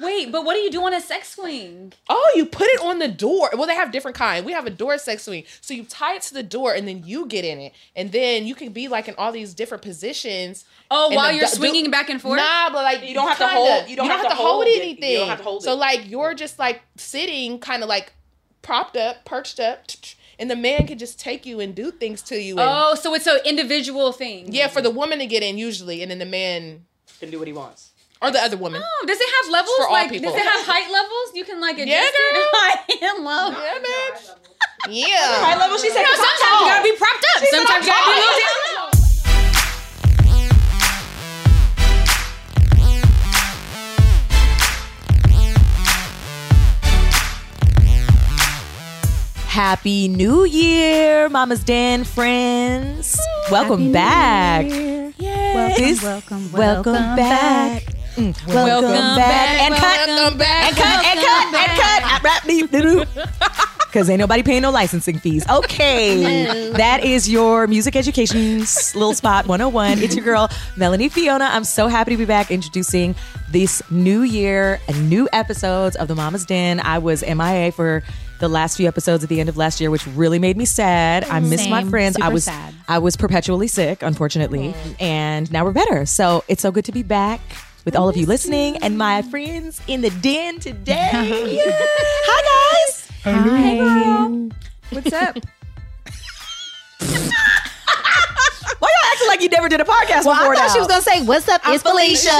Wait, but what do you do on a sex swing? Oh, you put it on the door. Well, they have different kind. We have a door sex swing. So you tie it to the door and then you get in it. And then you can be like in all these different positions. Oh, while the- you're the- swinging back and forth. Nah, but like You don't have to kinda- hold- you don't have to hold it. You anything. don't have to hold so it. like you're just like sitting, kind of like propped up, perched up, and the man can just take you and do things to you. Oh, so it's an individual thing. yeah, for the woman to get in usually, and then the man Can do what he wants. Or the other woman. Oh, does it have levels? for all like, people. does it have height levels? You can like adjust Yeah, it. girl. Height and low. Yeah, bitch. High level, she said. You know, sometimes you gotta be propped up. Sometimes you gotta be a little oh, down. Happy New Year, Mama's Den friends. Welcome back. This- welcome, welcome, back. Mm, welcome, Welcome back. back. And cut. Welcome back. And cut. And cut. And cut. Rap me. Because ain't nobody paying no licensing fees. Okay. that is your music education's little spot 101. It's your girl, Melanie Fiona. I'm so happy to be back introducing this new year and new episodes of the Mama's Den. I was MIA for the last few episodes at the end of last year, which really made me sad. I miss my Same. friends. I was sad. I was perpetually sick, unfortunately, and now we're better. So it's so good to be back with all of you listening and my friends in the den today. Hi guys. Hey, girl. What's up? Why acting like you never did a podcast Well, I before thought now? she was gonna say, "What's up? It's Felicia."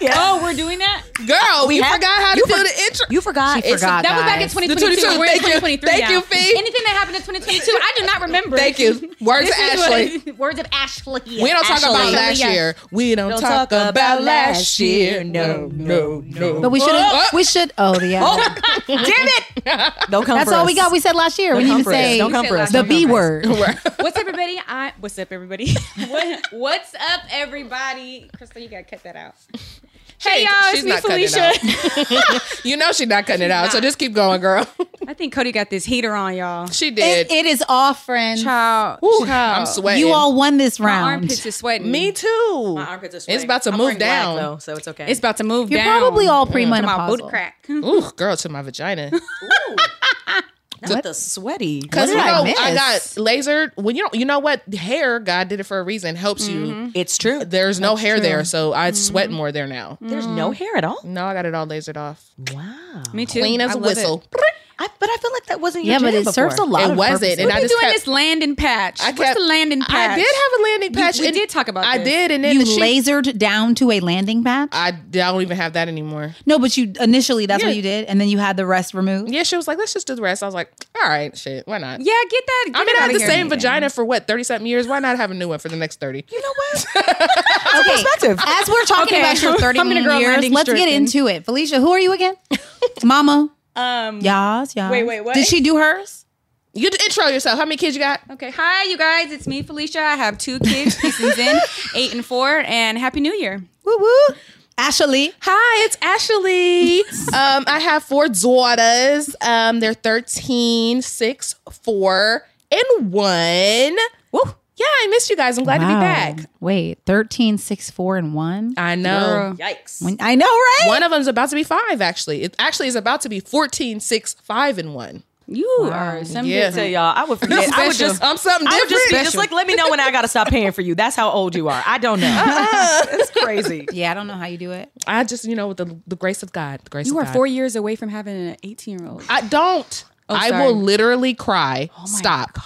Yeah. Oh, we're doing that. Girl, we had- forgot how to you do for- the intro. You forgot. She forgot. That was back in guys. 2022. 22. We're in Thank you. 2023 Thank now. you, Fee. Anything that happened in 2022, I do not remember. Thank you. Words of Ashley. words of Ashley. We don't talk about last year. We don't, Don't talk, about, last year. No, no, no. But we should. Oh. We should. Oh yeah. Uh, oh. Damn it! Don't come That's all us. we got. We said last year. Don't we come need to say Don't come for us. the B come for us. word. What's up, everybody? I. What's up, everybody? what, what's up, everybody? Crystal, you gotta cut that out. Hey, y'all, it's she's me, not cutting it Felicia. You know she's not cutting it out, so just keep going, girl. I think Codie got this heater on, y'all. She did. It, it is off, friends. Child, Whew, child. I'm sweating. You all won this round. My round. armpits is sweating. Me too. My armpits are sweating. It's about to I'm move wearing black, down. though, so it's okay. It's about to move down. You're probably all to my premenopausal. booty crack. Ooh, girl, to my vagina. Not the sweaty. Because did you I know, miss? I got lasered. When you don't, you know what? Hair, God did it for a reason. Helps you. Mm-hmm. It's true. There's no hair true. there, so I mm-hmm. sweat more there now. Mm-hmm. There's no hair at all. No, I got it all lasered off. Wow. Me too. Clean as I a whistle. It. I, but I feel like that wasn't your Yeah, but jam it serves a before. lot It of wasn't, purposes. and We've I been just doing kept- this landing patch. I What's kept- the landing patch? I did have a landing patch. we and did talk about I this. did, and then You the sheet- lasered down to a landing patch. I don't even have that anymore. no, but you initially that's Yeah. what you did, and then you had the rest removed. Yeah, she was like, "Let's just do the rest." I was like, "All right, shit, why not?" Yeah, get that. Get I mean, it I had the here. same vagina for what thirty something years. Why not have a new one for the next thirty? You know what? Okay, perspective. as we're talking Okay. about your I'm 30 gonna go years, let's get into it. Felicia, who are you again? Mama. Um. Yas, yas. Wait, wait, what? Did she do hers? You intro yourself. How many kids you got? Okay. Hi, you guys. It's me, Felicia. I have two kids, Pistons in, eight and four, and Happy New Year. Woo woo. Ashley. Hi, it's Ashley. um, I have four daughters. Um, they're 13, 6, 4, and 1. Woo. Yeah, I missed you guys. I'm glad to be back. Wait, 13, 6, 4, and 1? I know. Girl. Yikes. When- I know, right? One of them's about to be 5, actually. It actually is about to be 14, 6, 5, and 1. You are some Yeah. tell different. y'all, I would forget. I would Special. just. I'm something I would different. just be just like, let me know when I gotta stop paying for you. That's how old you are. I don't know. It's crazy. Yeah, I don't know how you do it. I just, you know, with the, the grace of God. The grace You of are God. four years away from having an 18 year old. I don't. Oh, I sorry. will literally cry. Oh stop.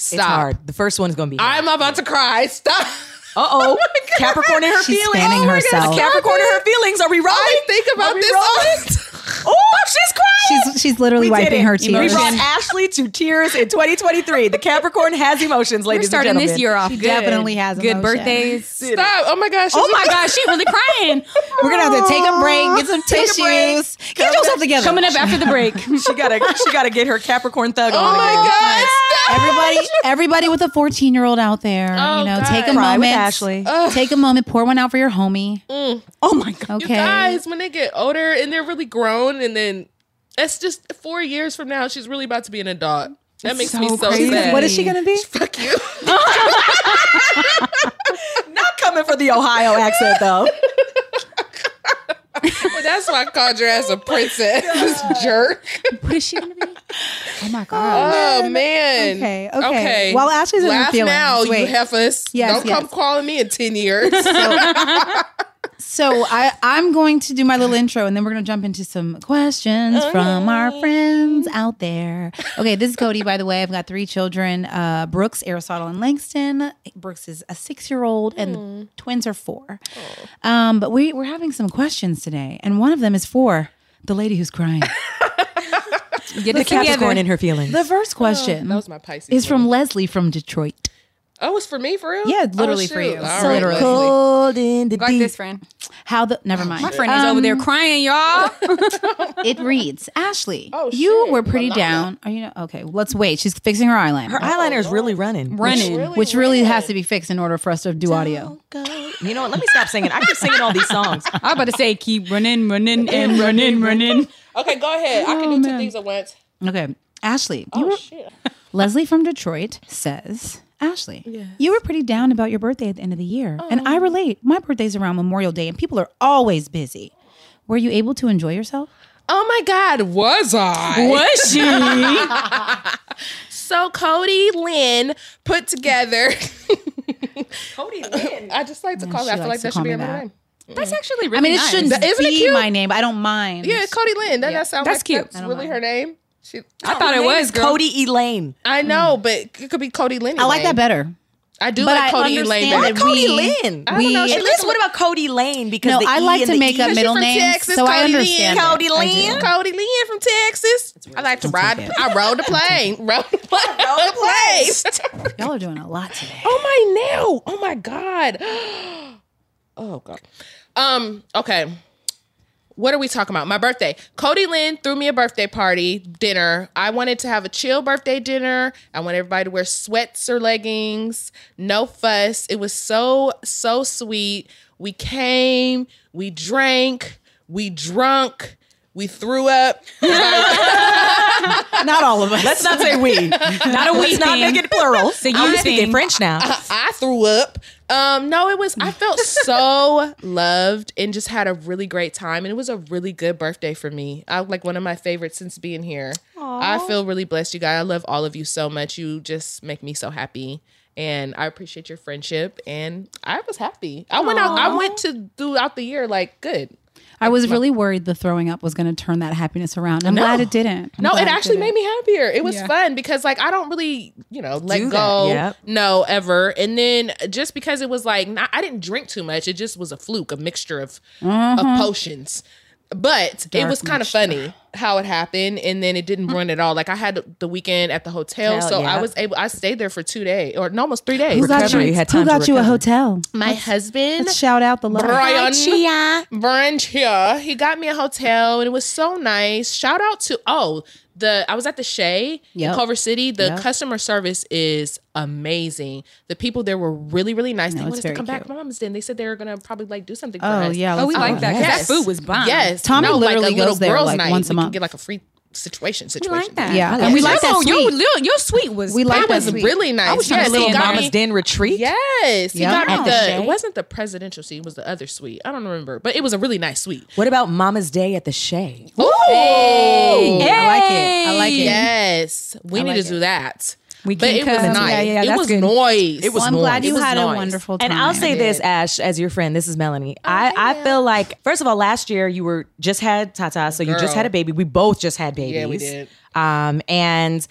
Gosh. Stop. It's hard. The first one's gonna be. Hard. I'm about to cry. Stop. Uh oh. Capricorn in her She's feelings. fanning Oh herself. Capricorn in her feelings. Are we rolling? I think about this rolling? all the time. Oh, she's crying. She's she's literally We did wiping it. her We brought Ashley to tears in 2023. The Capricorn has emotions, We're starting and this year off. She good. definitely has good emotion. birthdays. Stop. Oh my gosh. Oh my gosh, She's really crying. We're gonna have to take a break, get some Take tissues. Get yourself together. Coming up after the break. She gotta, she gotta get her Capricorn thug Oh on. my again. God. Stop. Everybody, everybody with a 14 year old out there, Oh, you know, God. take a Cry with moment. Ashley. Take a moment, pour one out for your homie. Mm. oh my god. Okay. You guys, when they get older and they're really grown, and then it's just four years from now, she's really about to be an adult. That makes me so so crazy. sad. What is she gonna be? Fuck you. Not coming for the Ohio accent though. Well, that's why I called your ass a princess, jerk. What is she gonna be? Oh my god. Oh man. Okay, okay. While Ashley's in her Laugh feelings, now, wait. you heifers. Yes, Don't come calling me in ten years. So I, I'm going to do my little intro and then we're going to jump into some questions from our friends out there. Okay, this is Codie, by the way. I've got three children uh, Brooks, Aristotle, and Langston. Brooks is a six year old and the twins are four. Um, but we, we're having some questions today. And one of them is for the lady who's crying. Get The it together. Capricorn in her feelings. the first oh, question that was my Pisces. is from. Leslie from Detroit. Oh, it's for me for real? Yeah, oh, literally Oh, for you. All So right, literally. Leslie. Cold in the Got deep. this friend. How the, never oh, mind. My friend is over there um, crying, y'all. It reads, Ashley, Oh, you shit. were pretty Malala. down. Are you okay? Let's wait. She's fixing her eyeliner. Her eyeliner is really oh, running. Running. Really which really red. has to be fixed in order for us to do audio. Go. You know what? Let me stop singing. I keep singing all these songs. I was about to say, keep running, running, and running, running. Okay, go ahead. I can Oh, do two things at once. Okay, Ashley, you Oh were, shit. Leslie from Detroit says, Ashley, you were pretty down about your birthday at the end of the year, and I oh. relate. My birthday's around Memorial Day, and people are always busy. Were you able to enjoy yourself? Oh my God, was I? Was she? So Codie Lynn put together. Codie Lynn. I just like to call she it. I feel like that should be me her name. That's mm. actually really I mean, it nice. shouldn't Isn't it be cute? my name, but I don't mind. Yeah, Codie Lynn. Doesn't that sounds That's like cute. That's I really mind. her name. She, I thought it was girl. Codie Elaine. I know, but it could be Codie Lynn. I like that better. I do But like I Codie Lane. understand better. Codie we- Lynn. I don't know, At least what about Codie Lane? Because No, the I E like and to the make E. up middle from names, Texas, so Codie Lynn. understand. it. Codie I do. Lynn. Codie Lynn from Texas. I like to ride. take. I rode the plane. Rode the plane. Rode the plane. Y'all are doing a lot today. Oh my nail. Oh my god. Oh god. Um. Okay. What are we talking about? My birthday. Codie Lynn threw me a birthday party dinner. I wanted to have a chill birthday dinner. I want everybody to wear sweats or leggings. No fuss. It was so so sweet. We came. We drank. We drunk. We threw up. Not all of us. Let's not say we. Not a we. Let's we not thing. make it plural. So you speak in French now. I threw up. Um, no, it was. I felt so loved and just had a really great time, and it was a really good birthday for me. I like one of my favorites since being here. I feel really blessed, you guys. I love all of you so much. You just make me so happy, and I appreciate your friendship. And I was happy. I went out. I went to throughout the year like good. I was really worried the throwing up was going to turn that happiness around. I'm No. glad it didn't. I'm No, it actually didn't. made me happier. It was Yeah. fun because like I don't really, you know, let Do go. yep. No, ever. And then just because it was like not, I didn't drink too much. It just was a fluke, a mixture of of uh-huh. potions. But it was kind of funny how it happened, and then it didn't hmm. run at all. Like I had the weekend at the hotel, Hotel, so I was able. I stayed there for two days, or no, almost three days. Who got Recovery, you, you had who time to got you a hotel? My husband, Let's shout out the love. Brian Chia. Branchia. He got me a hotel and it was so nice. Shout out to oh the I was at the Shay in Culver City. The Yep. customer service is amazing. The people there were really really nice. they wanted us to very come back. cute. My mom's did. They said they were gonna probably like do something for Oh us. yeah, Oh, we like that. that. 'cause Yes. That food was bomb. Yes, Tommy no, literally like a little goes there, girls' like, night. once a we could month. get like a free situation. We Situation. like that. Yeah, and we like that Oh, your, sweet. your, your sweet was. We like That that was sweet. really nice. I was trying yes, to little got Mama's me- Den retreat. Yes, he Yeah. got me At the the. Shay? It wasn't the presidential suite. It was the other suite. I don't remember, but it was a really nice suite. What about Mama's Day at the Shay? Ooh. I like it. I like it. Yes, we need like to do that. We but can it was come. nice. Yeah, yeah, yeah, it that's was good. noise. It was Well, I'm glad noise. you It was had a wonderful time. And I'll say this, Ash, as your friend, this is Melanie. I, I feel like, first of all, last year you were just had Tata, so you just had a baby. We both just had babies. Yeah, we did. Um, and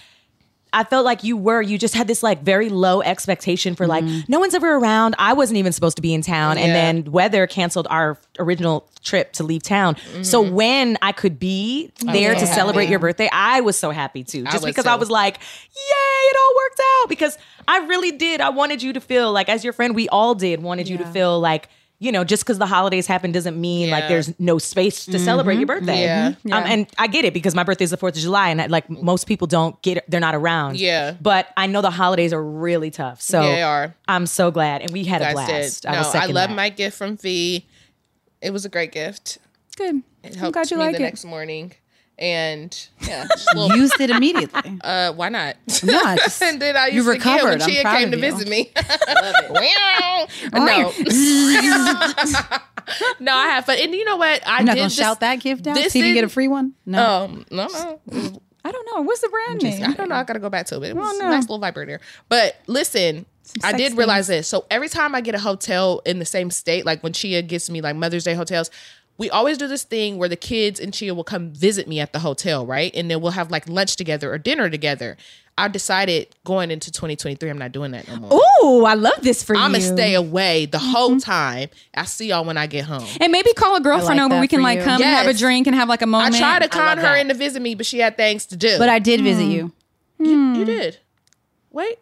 I felt like you were, you just had this like very low expectation for like, mm-hmm. no one's ever around. I wasn't even supposed to be in town. And then weather canceled our original trip to leave town. So mm-hmm. when I could be oh, there so to celebrate your birthday, I was so happy too. Just was because I was like, yay, it all worked out. Because I really did. I wanted you to feel like, as your friend, we all did, wanted you to feel like, you know, just because the holidays happen doesn't mean like there's no space to celebrate your mm-hmm. birthday. Yeah. Mm-hmm. Um, and I get it because my birthday is the 4th of July and like mm. most people don't get they're not around. Yeah. But I know the holidays are really tough. So Yeah, they are. I'm so glad. And we had a blast. did. I No, was I love that. my gift from V. It was a great gift. Good. It I'm helped glad you me like the it. next morning, and yeah, little- Used it immediately. uh, why not? Yeah, just- and then I used you've to get it recovered. when I'm Chia proud came of to you. visit me. Meow. no, no, I have fun. And you know what? I I'm not did gonna this- shout that gift out. this See if you get a free one. No. Um, no, no. I don't know. What's the brand name? I don't know. I gotta go back to it. It was no. a nice little vibrator. But listen, I did realize this. So every time I get a hotel in the same state, like when Chia gets me like Mother's Day hotels, we always do this thing where the kids and Chia will come visit me at the hotel, right? And then we'll have like lunch together or dinner together. I decided going into 2023, I'm not doing that no more. Ooh, I love this for you. I'm gonna stay away the mm-hmm. whole time. I see y'all when I get home. And maybe call a girlfriend like over. We can like you. come and have a drink and have like a I moment. I tried to con her that. in to visit me, but she had things to do. But I did visit hmm. you. You, you hmm. did. Wait.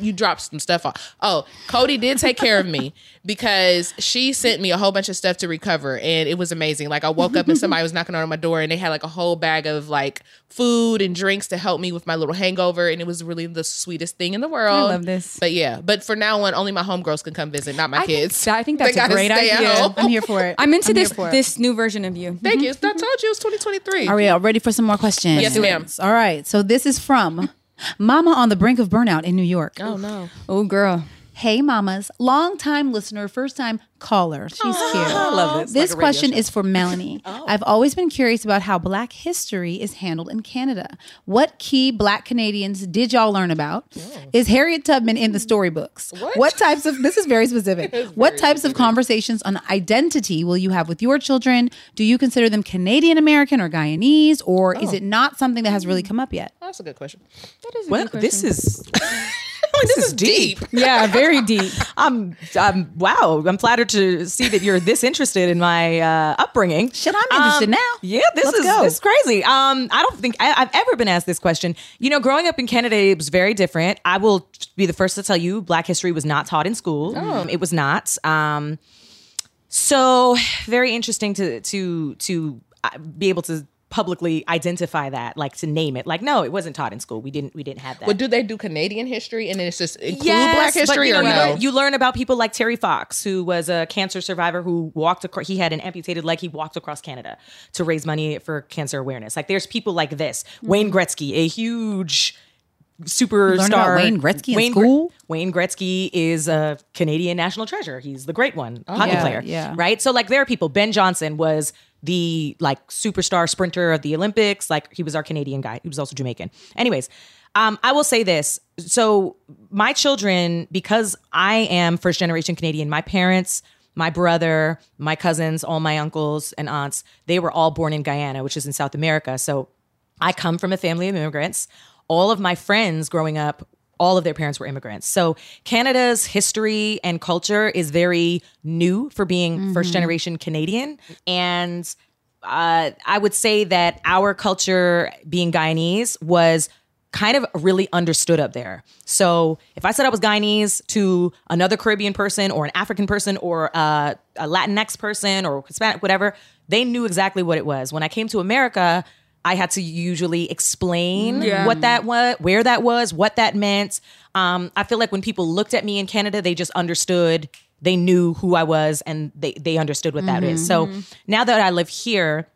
You dropped some stuff off. Oh, Codie did take care of me because she sent me a whole bunch of stuff to recover and it was amazing. Like I woke up and somebody was knocking on my door and they had like a whole bag of like food and drinks to help me with my little hangover and it was really the sweetest thing in the world. I love this. But yeah, but for now on only my homegirls can come visit, not my I think kids. so. I think They that's a great idea. I'm here for it. I'm into here this this new version of you. Thank you. Mm-hmm. I told you it was 2023. Are we all ready for some more questions? Yes, ma'am. All right. So this is from Mama on the brink of burnout in New York. Oh no. Oh, girl. Hey, mamas, long time listener, first time caller. She's ah, cute. I love this. This Like question is for Melanie. Oh. I've always been curious about how Black history is handled in Canada. What key Black Canadians did y'all learn about? Oh. Is Harriet Tubman in the storybooks? What? types of this is very specific. what types of conversations on identity will you have with your children? Do you consider them Canadian American or Guyanese, or is oh. it not something that has really come up yet? That's a good question. That is a Well, good this question. is this is deep. yeah, very deep. I'm, I'm wow. I'm flattered to see that you're this interested in my uh, upbringing. Shit, I'm interested Um, now. Yeah, this Let's is go. this is crazy. Um, I don't think I, I've ever been asked this question. You know, growing up in Canada, it was very different. I will be the first to tell you, Black history was not taught in school. It was not. Um, so very interesting to to to uh, be able to publicly identify that, like to name it. Like, no, it wasn't taught in school. We didn't we didn't have that. Well, do they do Canadian history and then it's just include Yes, Black but, history you know, or you, no? learn, you learn about people like Terry Fox, who was a cancer survivor who walked across. He had an amputated leg. He walked across Canada to raise money for cancer awareness. Like there's people like this. Hmm. Wayne Gretzky, a huge superstar. learned about Wayne Gretzky in Wayne Gre- school? Wayne Gretzky is a Canadian national treasure. He's the great one, oh, hockey yeah, player. yeah. Right. So like there are people. Ben Johnson was the like superstar sprinter of the Olympics. Like he was our Canadian guy. He was also Jamaican. Anyways, um, I will say this. So my children, because I am first generation Canadian, my parents, my brother, my cousins, all my uncles and aunts, they were all born in Guyana, which is in South America. So I come from a family of immigrants. All of my friends growing up, all of their parents were immigrants. So Canada's history and culture is very new for being first generation Canadian. And uh, I would say that our culture, being Guyanese, was kind of really understood up there. So if I said I was Guyanese to another Caribbean person or an African person or uh, a Latinx person or Hispanic, whatever, they knew exactly what it was. When I came to America, I had to usually explain Yeah. what that was, where that was, what that meant. Um, I feel like when people looked at me in Canada, they just understood. They knew who I was, and they they understood what that is. So now that I live here,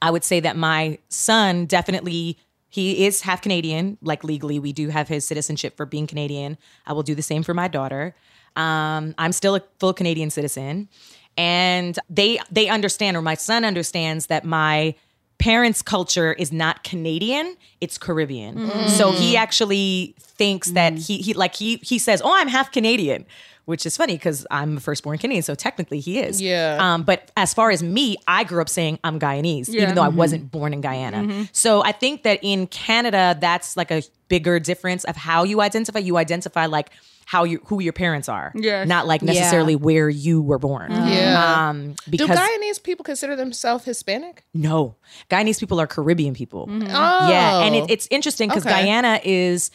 I would say that my son definitely he is half Canadian. Like legally, we do have his citizenship for being Canadian. I will do the same for my daughter. Um, I'm still a full Canadian citizen, and they they understand, or my son understands that my parents' culture is not Canadian; it's Caribbean. Mm. So he actually thinks that he he like he he says, "Oh, I'm half Canadian." Which is funny because I'm a firstborn Canadian, so technically he is. Yeah. Um, but as far as me, I grew up saying I'm Guyanese, Yeah. even though I mm-hmm. wasn't born in Guyana. Mm-hmm. So I think that in Canada, that's like a bigger difference of how you identify. You identify like how you who your parents are, Yes. not like necessarily where you were born. Yeah. Um, do Guyanese people consider themselves Hispanic? no, Guyanese people are Caribbean people. Oh, Yeah, and it, it's interesting because Okay. Guyana is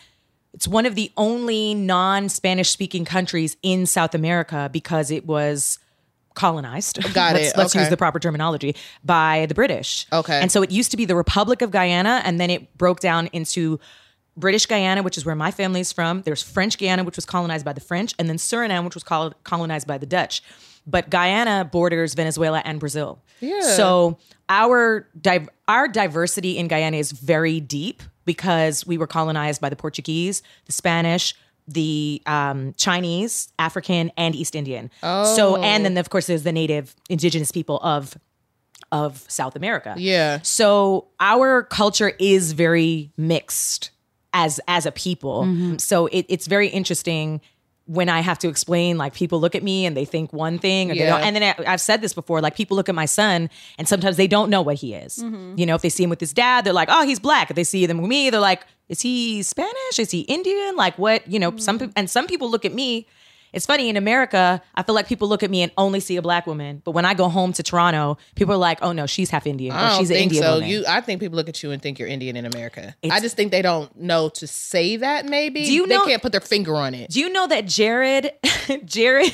it's one of the only non-Spanish speaking countries in South America because it was colonized. Got let's, it. Let's Okay. use the proper terminology by the British. Okay. and so it used to be the Republic of Guyana, and then it broke down into. British Guyana, which is where my family is from. There's French Guyana, which was colonized by the French, and then Suriname, which was colonized by the Dutch. But Guyana borders Venezuela and Brazil. Yeah. So our di- our diversity in Guyana is very deep because we were colonized by the Portuguese, the Spanish, the um, Chinese, African, and East Indian. Oh. So, and then of course there's the native indigenous people of of South America. Yeah. So our culture is very mixed as as a people. Mm-hmm. So it, it's very interesting when I have to explain. Like people look at me and they think one thing, or they don't. And then I, I've said this before. Like people look at my son and sometimes they don't know what he is. Mm-hmm. You know, if they see him with his dad, they're like, "Oh, he's black." If they see them with me, they're like, "Is he Spanish? Is he Indian? Like what?" You know, mm-hmm. some people and some people look at me. It's funny in America. I feel like people look at me and only see a black woman, but when I go home to Toronto, people are like, "Oh no, she's half Indian. I don't she's an think Indian so. woman." You, I think people look at you and think you're Indian in America. I just think they don't know to say that. Maybe Do you they know- can't put their finger on it. Do you know that Jared, Jared,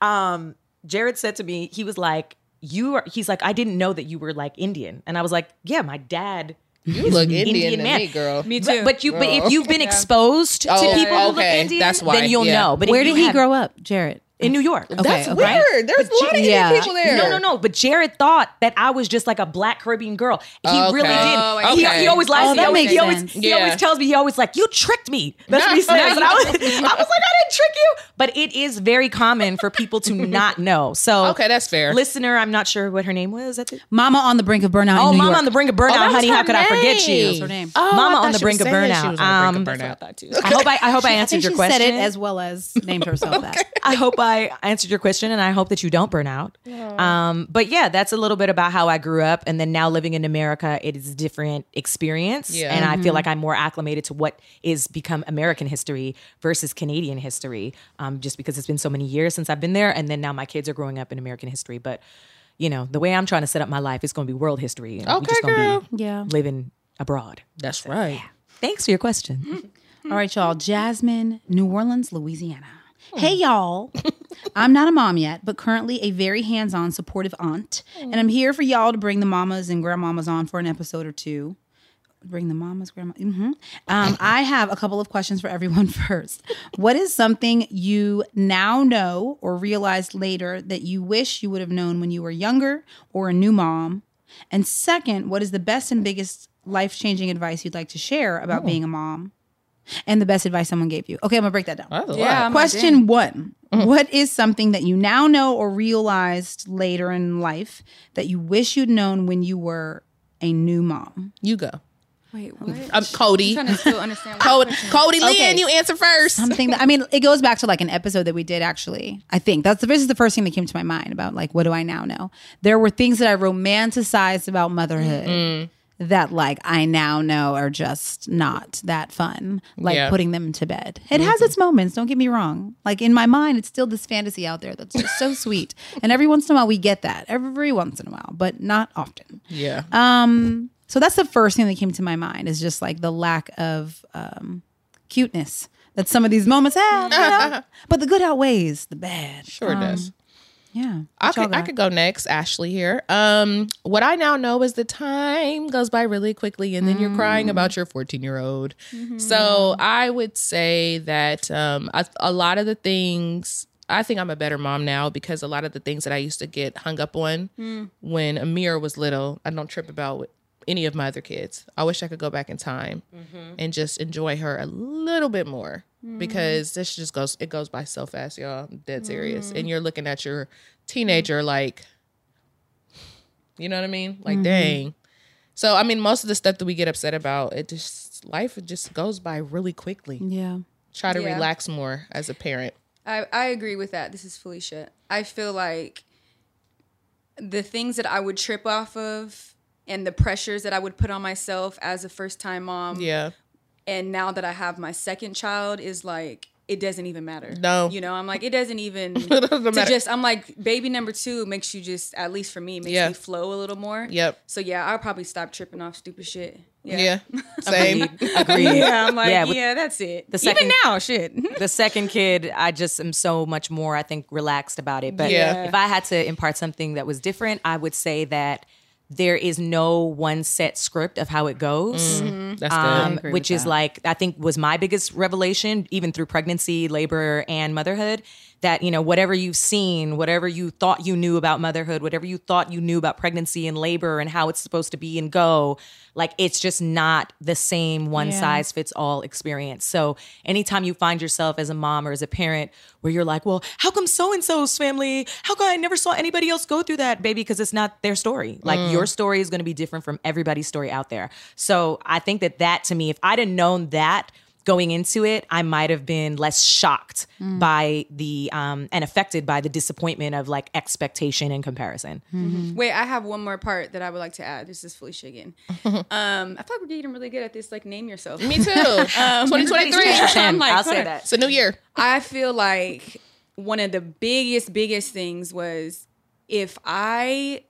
um, Jared said to me, he was like, "You are." He's like, "I didn't know that you were like Indian," and I was like, "Yeah, my dad." You look Indian, Indian to man. me, girl. Me too. But, but you, but if you've been exposed to Oh, people who look okay. Indian, That's why, then you'll yeah. know. But Where did he have- grow up, Jared? In New York. That's okay. weird. There's a lot of Yeah. Indian people there. No, no, no. But Jared thought that I was just like a black Caribbean girl. He Okay. really did. Oh, I he, he always lies. Oh, that he always, makes he always, sense. he Yeah. always tells me. He always like, "You tricked me." That's what he says. And I was. I was like, "I didn't trick you." But it is very common for people to not know. So Okay, that's fair. Listener, I'm not sure what her name was. At the, Mama on the brink of burnout. oh, in New Mama York. on the brink of Oh, burnout, that was honey. How could I forget you? name. That's her name. Oh, Mama on the brink of saying that she burnout. on the brink Um, of burnout. thought too. I hope I, I hope I I answered think your she question. said it as well as named herself that. I hope I answered your question and I hope that you don't burn out. Um, but yeah, that's a little bit about how I grew up. And then now living in America, it is a different experience. Yeah. And I feel like I'm more acclimated to what is become American history versus Canadian history, um, just because it's been so many years since I've been there. And then now my kids are growing up in American history. But, you know, the way I'm trying to set up my life is going to be world history. And Okay, just gonna girl. Be Yeah. living abroad. That's right. Thanks for your question. All right, y'all. Jasmine, New Orleans, Louisiana. Hey, y'all. I'm not a mom yet, but currently a very hands on, supportive aunt. And I'm here for y'all to bring the mamas and grandmamas on for an episode or two. Bring the mamas, grandma. hmm Um, I have a couple of questions for everyone first. What is something you now know or realized later that you wish you would have known when you were younger or a new mom? And second, what is the best and biggest life changing advice you'd like to share about being a mom? And the best advice someone gave you. Okay, I'm gonna break that down. That's a Yeah, lot. Question one mm. What is something that you now know or realized later in life that you wish you'd known when you were a new mom? You go. Wait, what? I'm Codie. I'm trying to still understand. what Codie, the question is. Codie Okay. Lynn, you answer first. Something that I mean, it goes back to like an episode that we did actually. I think that's the this is the first thing that came to my mind about like what do I now know? There were things that I romanticized about motherhood mm-hmm. That like I now know are just not that fun. Like Yeah. putting them to bed. It has its moments, don't get me wrong. Like in my mind, it's still this fantasy out there that's just so sweet. And every once in a while we get that. Every once in a while, but not often. yeah. Um, so that's the first thing that came to my mind is just like the lack of um, cuteness that some of these moments have. you know? but the good outweighs the bad. Sure Um, does. Yeah. I could, I could go next, Ashley here. Um, what I now know is the time goes by really quickly, and then you're crying about your 14 year old. So I would say that um, a, a lot of the things. I think I'm a better mom now because a lot of the things that I used to get hung up on when Amir was little, I don't trip about with any of my other kids. I wish I could go back in time and just enjoy her a little bit more Mm-hmm. because this just goes it goes by so fast, y'all. I'm dead serious. And mm-hmm. you're looking at your teenager like you know what I mean? Like mm-hmm. dang. So I mean most of the stuff that we get upset about, it just life just goes by really quickly. Yeah. Try to Yeah. relax more as a parent. I, I agree with that. This is Felicia. I feel like the things that I would trip off of and the pressures that I would put on myself as a first time mom Yeah. And now that I have my second child is like it doesn't even matter. No. You know, I'm like it doesn't even it doesn't to matter. just I'm like baby number 2 makes you just at least for me makes Yeah. me flow a little more. Yep. So yeah, I'll probably stop tripping off stupid shit. Yeah. yeah. Same. Agreed. Yeah, I'm like, Yeah, yeah, that's it. the Even second- now, shit. the second kid, I just am so much more, I think, relaxed about it. But Yeah. if I had to impart something that was different, I would say that there is no one set script of how it goes. That's good. um, agree which is that. like I think was my biggest revelation, even through pregnancy, labor, and motherhood. That you know, whatever you've seen, whatever you thought you knew about motherhood, whatever you thought you knew about pregnancy and labor and how it's supposed to be and go, like it's just not the same one Yeah. size fits all experience. So anytime you find yourself as a mom or as a parent where you're like, well, how come so and so's family? How come I never saw anybody else go through that, baby? Because it's not their story. Like mm. your story is going to be different from everybody's story out there. So I think that that to me, if I'd have known that going into it, I might have been less shocked mm. by the um and affected by the disappointment of like expectation and comparison. Mm-hmm. Mm-hmm. Wait, I have one more part that I would like to add. This is Felicia again. um, I feel like we're getting really good at this. Like, name yourself. Me too. Um, 2023. I'm like, I'll say on. that. It's a new year. I feel like one of the biggest, biggest things was if I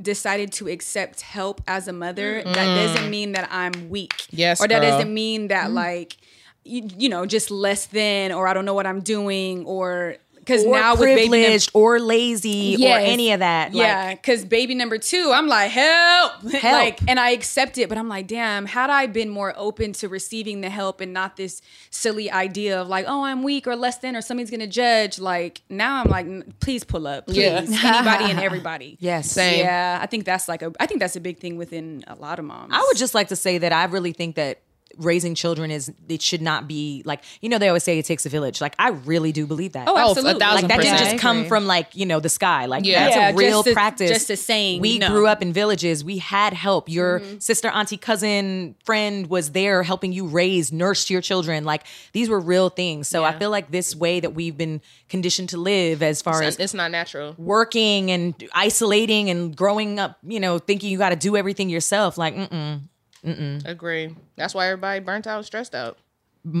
decided to accept help as a mother, that mm. doesn't mean that I'm weak. Yes, Or that girl. doesn't mean that mm. like you, you know, just less than or I don't know what I'm doing or because Or now with baby number privileged or lazy or any of that. Yeah, because baby number two, I'm like, help. like, and I accept it, but I'm like, damn, had I been more open to receiving the help and not this silly idea of like, oh, I'm weak or less than or somebody's gonna judge, like now I'm like, please pull up. Please. Yeah. Anybody and everybody. Yes. Same. Yeah. I think that's like a I think that's a big thing within a lot of moms. I would just like to say that I really think that raising children is it should not be like you know they always say it takes a village. Like i really do believe that. Oh, Oh, absolutely. a thousand like that didn't just come from like you know the sky. Like Yeah. that's Yeah, a real just a- practice. just a saying, we no. grew up in villages. We had help. Your mm-hmm. sister auntie cousin friend was there helping you raise nurse your children. Like these were real things. So i feel like this way that we've been conditioned to live as far as It's not natural. working and isolating and growing up you know thinking you got to do everything yourself like mm-mm Agree. That's why everybody burnt out and stressed out.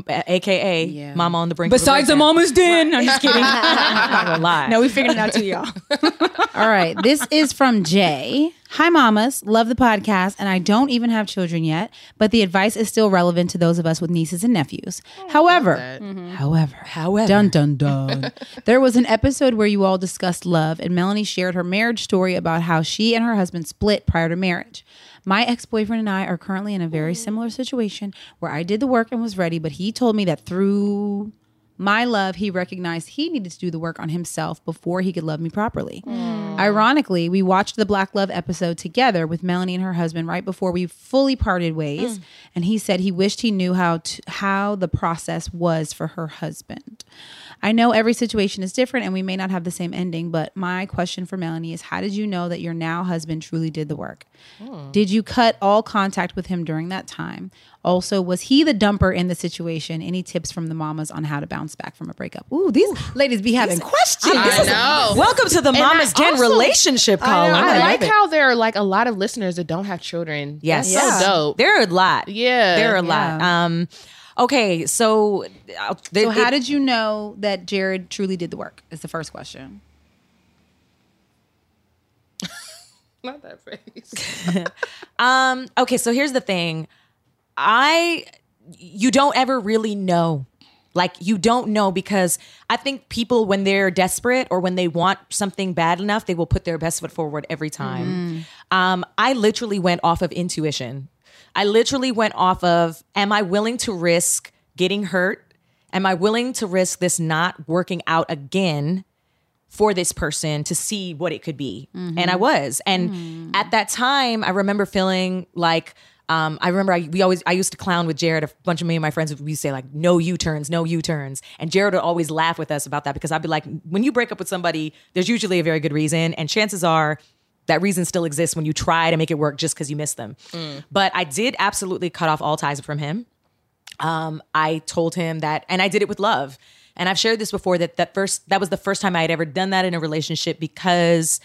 aka Yeah. mama on the brink Besides of the mama's den. I'm just kidding. I'm not gonna lie no, we figured it out too, y'all. All right. This is from Jay. Hi, mamas. Love the podcast, and I don't even have children yet, but the advice is still relevant to those of us with nieces and nephews. Oh, however, that. Mm-hmm. however, However. dun dun dun. there was an episode where you all discussed love, and Melanie shared her marriage story about how she and her husband split prior to marriage. My ex boyfriend and I are currently in a very mm. similar situation where I did the work and was ready, but he told me that through my love, he recognized he needed to do the work on himself before he could love me properly. Mm. Mm. Ironically, we watched the Black Love episode together with Melanie and her husband right before we fully parted ways, mm. and he said he wished he knew how to, how the process was for her husband. I know every situation is different and we may not have the same ending, but my question for Melanie is how did you know that your now husband truly did the work? Did you cut all contact with him during that time? Also, was he the dumper in the situation? Any tips from the mamas on how to bounce back from a breakup? Ooh, these ladies be having questions. I know. Welcome to the Mama's I Den relationship column. I, I, like how there are like a lot of listeners that don't have children. Yes, That's so dope. There are a lot. Yeah. there are a lot. Um, okay, so uh, So, how did you know that Jared truly did the work? Is the first question. Not that face. Um, okay, so here's the thing. I you don't ever really know. Like you don't know because I think people when they're desperate or when they want something bad enough, they will put their best foot forward every time. Um, I literally went off of intuition. I literally went off of am I willing to risk getting hurt? Am I willing to risk this not working out again? for this person to see what it could be. And I was. And at that time, I remember feeling like um, I remember I, we always I used to clown with Jared. A bunch of me and my friends would we say like no U turns, no U turns, and Jared would always laugh with us about that because I'd be like, when you break up with somebody, there's usually a very good reason, and chances are that reason still exists when you try to make it work just because you miss them. But I did absolutely cut off all ties from him um, I told him that, and I did it with love. And I've shared this before that that first that was the first time I had ever done that in a relationship because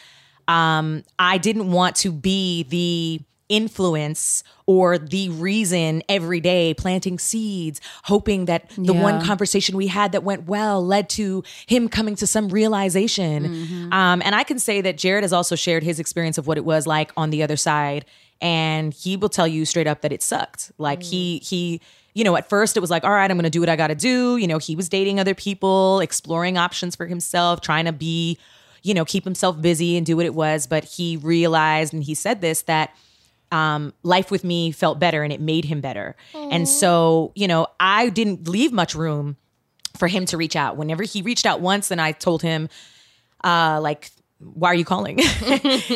um, I didn't want to be the influence or the reason every day planting seeds hoping that the Yeah. one conversation we had that went well led to him coming to some realization. Um, and i can say that jared has also shared his experience of what it was like on the other side and he will tell you straight up that it sucked. Like he he you know at first it was like all right i'm gonna do what i gotta do. You know he was dating other people exploring options for himself trying to be you know keep himself busy and do what it was but he realized and he said this that um, life with me felt better and it made him better. And so, you know, I didn't leave much room for him to reach out. Whenever he reached out once, and I told him, uh, like, why are you calling?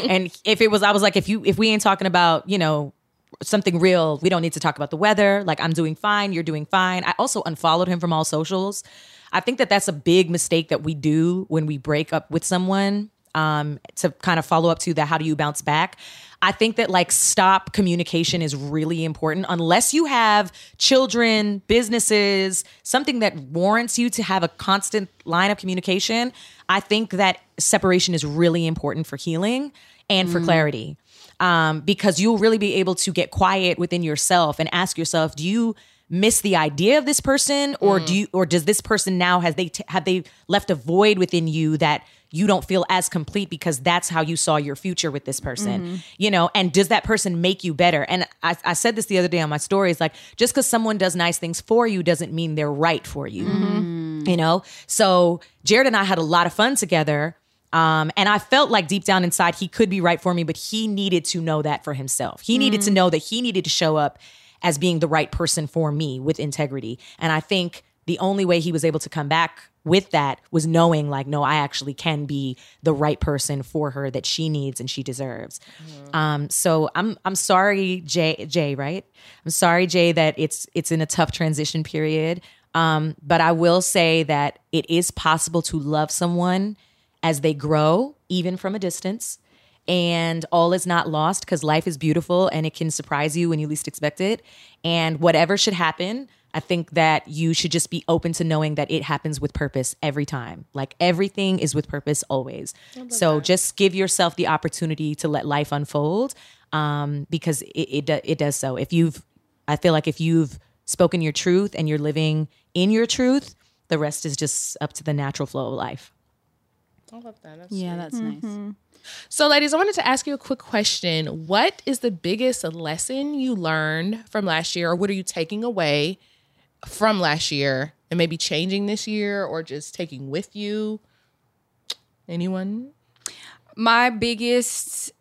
and if it was, I was like, if you, if we ain't talking about, you know, something real, we don't need to talk about the weather. Like, I'm doing fine, you're doing fine. I also unfollowed him from all socials. I think that that's a big mistake that we do when we break up with someone. Um, to kind of follow up to that, how do you bounce back? I think that like stop communication is really important unless you have children, businesses, something that warrants you to have a constant line of communication. I think that separation is really important for healing and for clarity. Um, because you'll really be able to get quiet within yourself and ask yourself, do you miss the idea of this person or do you or does this person now has they t- have they left a void within you that you don't feel as complete because that's how you saw your future with this person mm-hmm. you know? And does that person make you better? And I, I said this the other day on my stories like just because someone does nice things for you doesn't mean they're right for you mm-hmm. you know? So jared and i had a lot of fun together um, and I felt like deep down inside he could be right for me, but he needed to know that for himself. He needed to mm. know that he needed to show up as being the right person for me with integrity. And I think the only way he was able to come back with that was knowing like no i actually can be the right person for her that she needs and she deserves. Um so i'm i'm sorry jay jay right? I'm sorry jay that it's it's in a tough transition period. Um but i will say that it is possible to love someone as they grow even from a distance and all is not lost because life is beautiful and it can surprise you when you least expect it. And whatever should happen, I think that you should just be open to knowing that it happens with purpose every time. Like everything is with purpose always. So just give yourself the opportunity to let life unfold um, because it, it, it does so. If you've, I feel like if you've spoken your truth and you're living in your truth, the rest is just up to the natural flow of life. I love that. That's Yeah, that's nice. So, ladies, I wanted to ask you a quick question. What is the biggest lesson you learned from last year, or what are you taking away from last year and maybe changing this year or just taking with you? Anyone? my biggest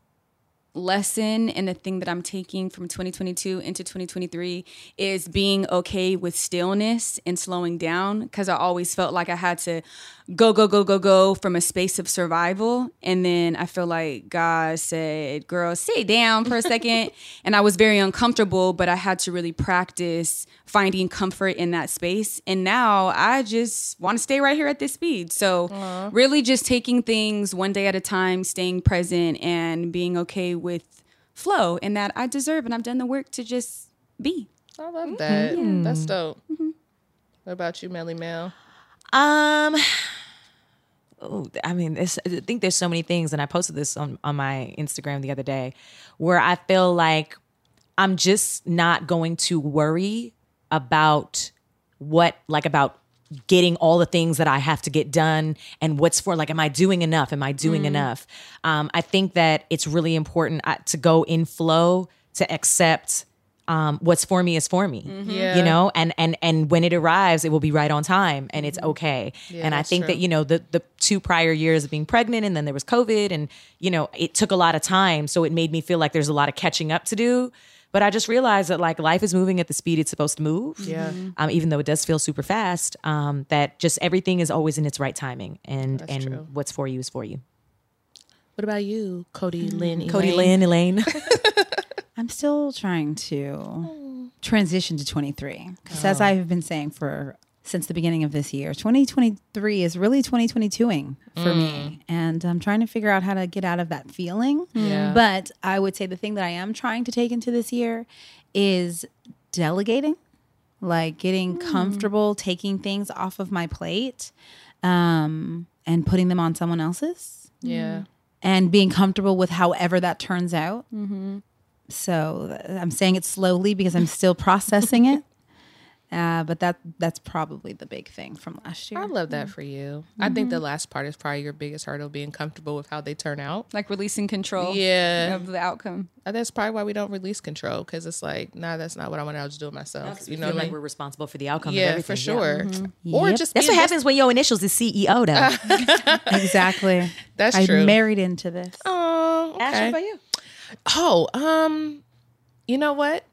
lesson and the thing that I'm taking from 2022 into 2023 is being okay with stillness and slowing down because I always felt like I had to go go go go go from a space of survival and then I feel like God said, "Girl, sit down for a second. and I was very uncomfortable, but I had to really practice finding comfort in that space. And now I just want to stay right here at this speed. So, really just taking things one day at a time, staying present and being okay with flow and that I deserve and I've done the work to just be. I love that. That's dope. What about you, Melly Mel? Um, oh, I mean, it's, I think there's so many things, and I posted this on on my Instagram the other day, where I feel like I'm just not going to worry about what, like, about getting all the things that I have to get done and what's for like am I doing enough? Am I doing enough? Um, I think that it's really important uh, to go in flow to accept um, what's for me is for me Yeah. you know? And and and when it arrives it will be right on time and it's okay. And i think true. that you know the the two prior years of being pregnant and then there was covid and you know it took a lot of time. So it made me feel like there's a lot of catching up to do but i just realized that like life is moving at the speed it's supposed to move. Yeah. um, even though it does feel super fast um, that just everything is always in its right timing and and true. what's for you is for you. What about you, Codie Lynn? codie lynn elaine. I'm still trying to transition to 23 because, as I've been saying for since the beginning of this year, 2023 is really 2022ing for me, mm. and I'm trying to figure out how to get out of that feeling. Yeah. But I would say the thing that I am trying to take into this year is delegating, like getting mm. comfortable taking things off of my plate, um, and putting them on someone else's Yeah. and being comfortable with however that turns out. Mm-hmm. So I'm saying it slowly because I'm still processing it. Uh, but that that's probably the big thing from last year. I love that for you. I think the last part is probably your biggest hurdle, being comfortable with how they turn out. Like releasing control Yeah. of the outcome. Uh, That's probably why we don't release control because it's like, nah, that's not what I want. I'll just do it myself. you know what I mean? we're responsible for the outcome of Yeah, everything for sure. Or Yep. just that's what just- happens when your initials is ceo though exactly. That's true. I true. married into this. Oh, okay. you Oh, um, you know what?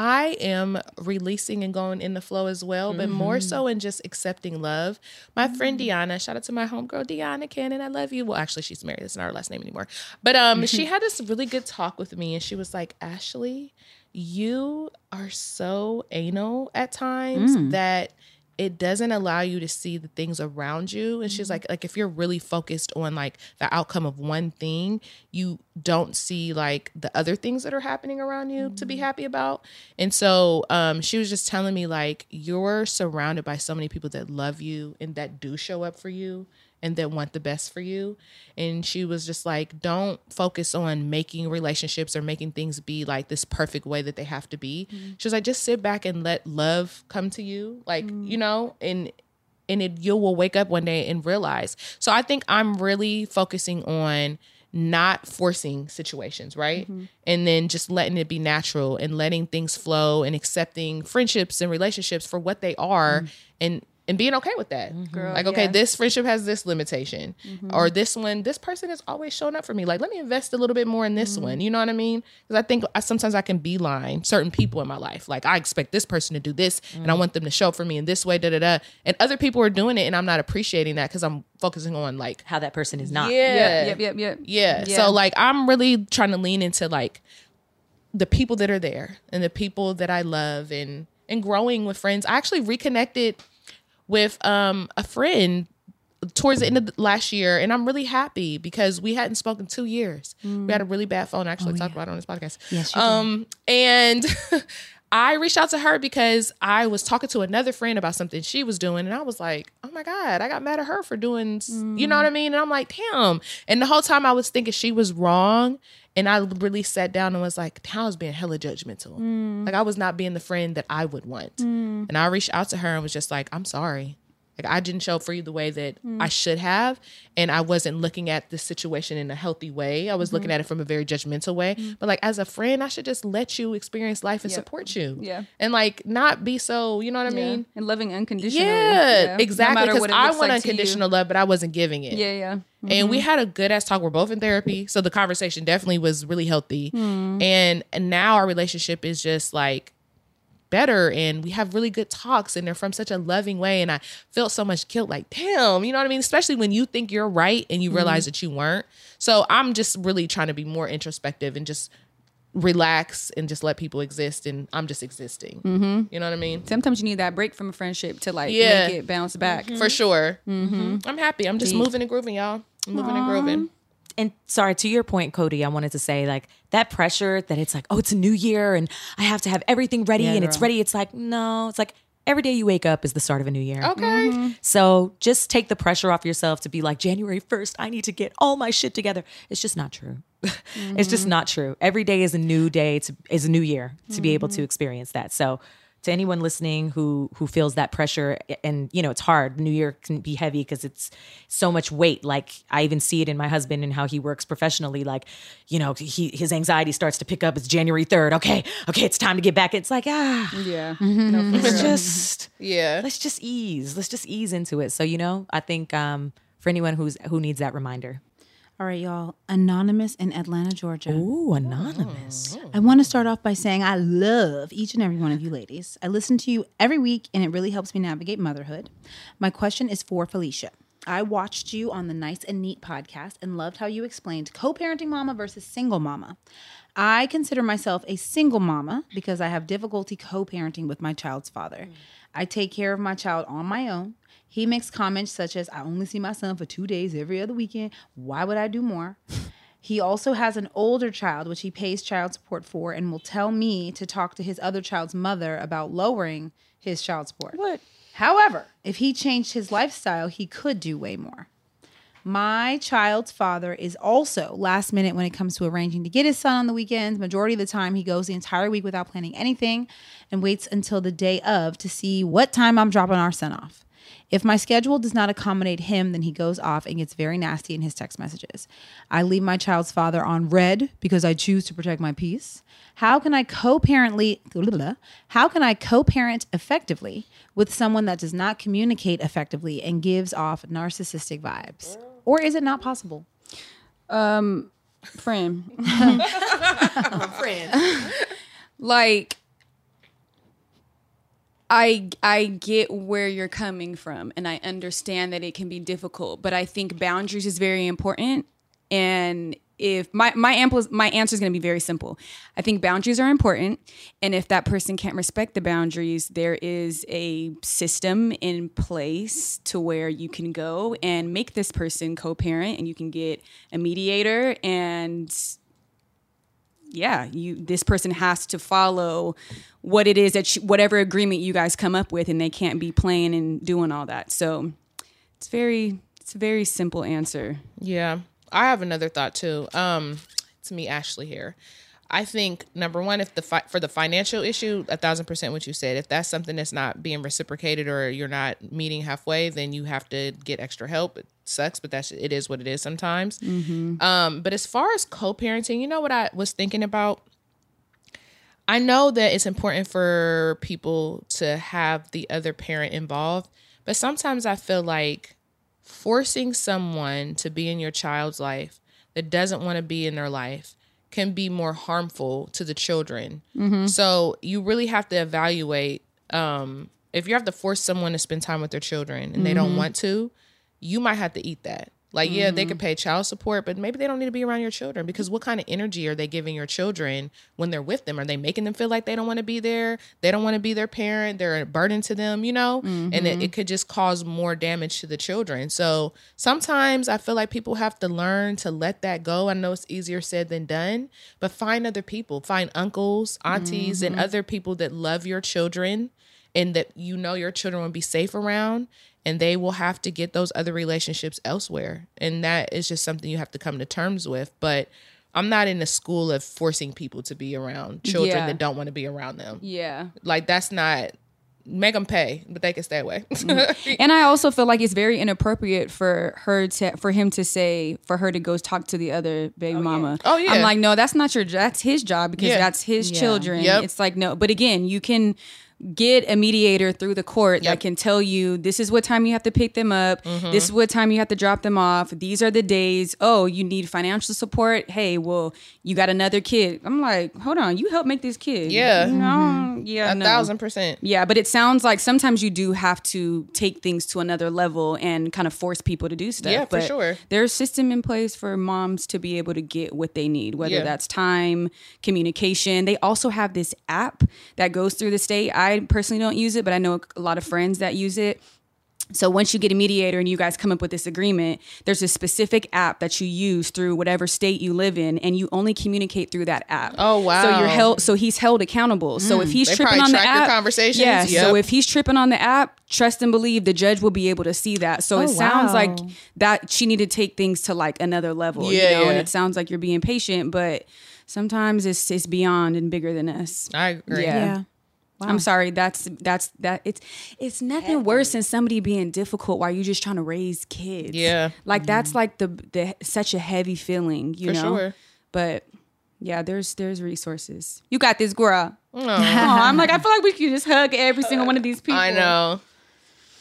I am releasing and going in the flow as well, but more mm-hmm. so in just accepting love. My friend mm-hmm. Deanna, shout out to my homegirl Deanna Cannon, I love you. Well, actually, she's married. That's not her last name anymore. But um, she had this really good talk with me, and she was like, Ashley, you are so anal at times mm. that it doesn't allow you to see the things around you. And she's like like if you're really focused on like the outcome of one thing you don't see like the other things that are happening around you to be happy about. And so um she was just telling me like you're surrounded by so many people that love you and that do show up for you and that want the best for you. And she was just like, don't focus on making relationships or making things be like this perfect way that they have to be. Mm-hmm. She was like, just sit back and let love come to you. Like, mm-hmm. you know, and and it you will wake up one day and realize. So I think I'm really focusing on not forcing situations, right? Mm-hmm. And then just letting it be natural and letting things flow and accepting friendships and relationships for what they are mm. and and being okay with that. Mm-hmm. Girl, like, okay, yeah. this friendship has this limitation. Mm-hmm. Or this one, this person is always showing up for me. Like, let me invest a little bit more in this mm-hmm. one. You know what I mean? Because I think I, sometimes I can beeline certain people in my life. Like, I expect this person to do this and I want them to show up for me in this way, da da da. And other people are doing it and I'm not appreciating that because I'm focusing on like, How that person is not. yeah, Yep, yep, yep. yeah. Yeah. So like I'm really trying to lean into like the people that are there and the people that I love and and growing with friends. I actually reconnected with um a friend towards the end of last year and I'm really happy because we hadn't spoken two years. We had a really bad phone. I actually talked about it on this podcast. Yes, you did. Um and I reached out to her because I was talking to another friend about something she was doing, and I was like, "Oh my god, I got mad at her for doing, s- you know what I mean?" And I'm like, "Damn!" And the whole time I was thinking she was wrong, and I really sat down and was like, "Damn, I was being hella judgmental. Mm. Like I was not being the friend that I would want." Mm. And I reached out to her and was just like, "I'm sorry." Like I didn't show up for you the way that I mm. should have, and I wasn't looking at the situation in a healthy way. I was looking mm-hmm. at it from a very judgmental way. Mm. But like as a friend, I should just let you experience life and Yep. support you. Yeah. and like not be so. You know what I Yeah. mean? and loving unconditionally. Yeah, No exactly. Because it I want like unconditional love, but I wasn't giving it. Yeah, yeah. And we mm-hmm. had a good ass talk. We're both in therapy, so the conversation definitely was really healthy. Hmm. And and now our relationship is just like better and we have really good talks and they're from such a loving way and I felt so much guilt like damn you know what I mean? Especially when you think you're right and you mm-hmm. realize that you weren't. So I'm just really trying to be more introspective and just relax and just let people exist and I'm just existing. Mm-hmm. You know what I mean? Sometimes you need that break from a friendship to like Yeah. make it bounce back. for sure. Mm-hmm. I'm happy. I'm just moving and grooving y'all. I'm moving and grooving And sorry, to your point, Codie, I wanted to say like that pressure that it's like, oh, it's a new year and I have to have everything ready Yeah, and it's girl. ready. It's like, no, it's like every day you wake up is the start of a new year. okay mm-hmm. So just take the pressure off yourself to be like, January 1st, I need to get all my shit together. It's just not true. it's just mm-hmm. not true. Every day is a new day, to, is a new year to be able to mm-hmm. experience that. So to anyone listening who who feels that pressure and you know it's hard. New year can be heavy because it's so much weight. Like i even see it in my husband and how he works professionally. Like you know he his anxiety starts to pick up. It's january 3rd okay okay it's time to get back. It's like ah Yeah. let's just yeah. let's just ease. Let's just ease into it. So you know i think um for anyone who's who needs that reminder All right, y'all. Anonymous in Atlanta, Georgia. ooh anonymous mm, mm. I want to start off by saying I love each and every one of you ladies. I listen to you every week and it really helps me navigate motherhood. My question is for Felicia. I watched you on the Nice and Neat podcast and loved how you explained co parenting mama versus single mama. I consider myself a single mama because I have difficulty co parenting with my child's father. Mm. I take care of my child on my own. He makes comments such as, I only see my son for two days every other weekend. Why would I do more? He also has an older child, which he pays child support for, and will tell me to talk to his other child's mother about lowering his child support. What? However, if he changed his lifestyle, he could do way more. My child's father is also last minute when it comes to arranging to get his son on the weekends. Majority of the time, he goes the entire week without planning anything and waits until the day of to see what time I'm dropping our son off. If my schedule does not accommodate him, then he goes off and gets very nasty in his text messages. I leave my child's father on read because I choose to protect my peace. How can I co-parently how can I co-parent effectively with someone that does not communicate effectively and gives off narcissistic vibes? Or is it not possible? Um, friend. friend like I I get where you're coming from and I understand that it can be difficult, but I think boundaries is very important and if my my ample my answer is going to be very simple. I think boundaries are important and if that person can't respect the boundaries, there is a system in place to where you can go and make this person co-parent and you can get a mediator and yeah, you this person has to follow what it is that you, whatever agreement you guys come up with, and they can't be playing and doing all that. So it's very it's a very simple answer. Yeah, I have another thought too. Um, it's me, Ashley here. I think number one, if the fi- for the financial issue, a thousand percent what you said. If that's something that's not being reciprocated or you're not meeting halfway, then you have to get extra help. It sucks, but that's it is what it is sometimes. Um, but as far as co-parenting, you know what I was thinking about. I know that it's important for people to have the other parent involved, but sometimes I feel like forcing someone to be in your child's life that doesn't want to be in their life can be more harmful to the children. So you really have to evaluate um, if you have to force someone to spend time with their children and they don't want to, you might have to eat that. Like, yeah, they could mm-hmm. pay child support, but maybe they don't need to be around your children because what kind of energy are they giving your children when they're with them? Are they making them feel like they don't want to be there? They don't want to be their parent. They're a burden to them, you know? And it, mm-hmm. it could just cause more damage to the children. So sometimes I feel like people have to learn to let that go. I know it's easier said than done, but find other people, find uncles, aunties, and mm-hmm. other people that love your children and that you know your children will be safe around and they will have to get those other relationships elsewhere and that is just something you have to come to terms with but i'm not in the school of forcing people to be around children Yeah. that don't want to be around them Yeah. like that's not make them pay but they can stay away mm-hmm. And I also feel like it's very inappropriate for her to for him to say for her to go talk to the other baby oh, mama. Oh, yeah. I'm like, no, that's not your that's his job because Yeah. that's his children. Yep. It's like no, but again, you can get a mediator through the court Yep. that can tell you this is what time you have to pick them up, Mm-hmm. this is what time you have to drop them off, these are the days. Oh, you need financial support. Hey, well, you got another kid. I'm like, hold on, you help make this kid. Yeah. No, yeah, a no. thousand percent Yeah, but it sounds like sometimes you do have to take things to another level and kind of force people to do stuff. Yeah, for sure. There's a system in place for moms to be able to get what they need, whether Yeah. that's time, communication. They also have this app that goes through the state. I personally don't use it, but I know a lot of friends that use it. So once you get a mediator and you guys come up with this agreement, there's a specific app that you use through whatever state you live in, and you only communicate through that app. Oh, wow. So you're held. So he's held accountable. So if hmm. he's tripping on the app, conversations. yeah. So if he's tripping on the app, trust and believe the judge will be able to see that. So Oh, it sounds wow. like that she need to take things to like another level. Yeah, you know? And it sounds like you're being patient, but sometimes it's it's beyond and bigger than us. i agree Yeah. Yeah. I'm sorry. That's that's that. It's it's nothing worse than somebody being difficult while you're just trying to raise kids. Yeah. like that's mm-hmm. like the the such a heavy feeling, you For know. sure. But yeah, there's there's resources. You got this, girl. Oh, I'm like I feel like we could just hug every single one of these people. i know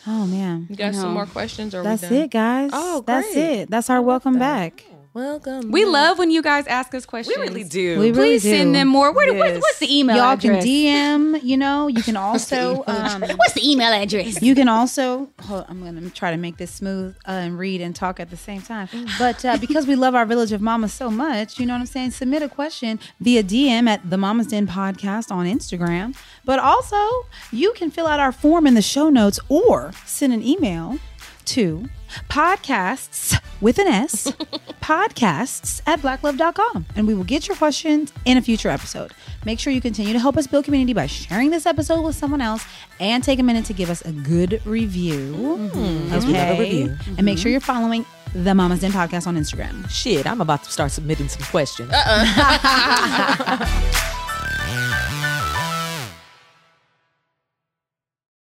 Oh man. you got some more questions or That's we done? it, guys. Oh, That's it. That's our welcome back. Welcome We love when you guys ask us questions. We really do. We really Please send do. them more. Where, what's, Yes. what's the email Y'all address? can DM, you know, you can also um, What's the email address? You can also, hold, I'm going to try to make this smooth uh, and read and talk at the same time. But uh, because we love our Village of Mamas so much, you know what I'm saying? Submit a question via DM at the Mama's Den Podcast on Instagram. But also, you can fill out our form in the show notes or send an email to podcasts with an S, podcasts at blacklove.com. And we will get your questions in a future episode. Make sure you continue to help us build community by sharing this episode with someone else and take a minute to give us a good review. Mm-hmm. Yes, we love a Okay. review. And make sure you're following the Mama's Den podcast on Instagram. Shit, I'm about to start submitting some questions. Uh-uh.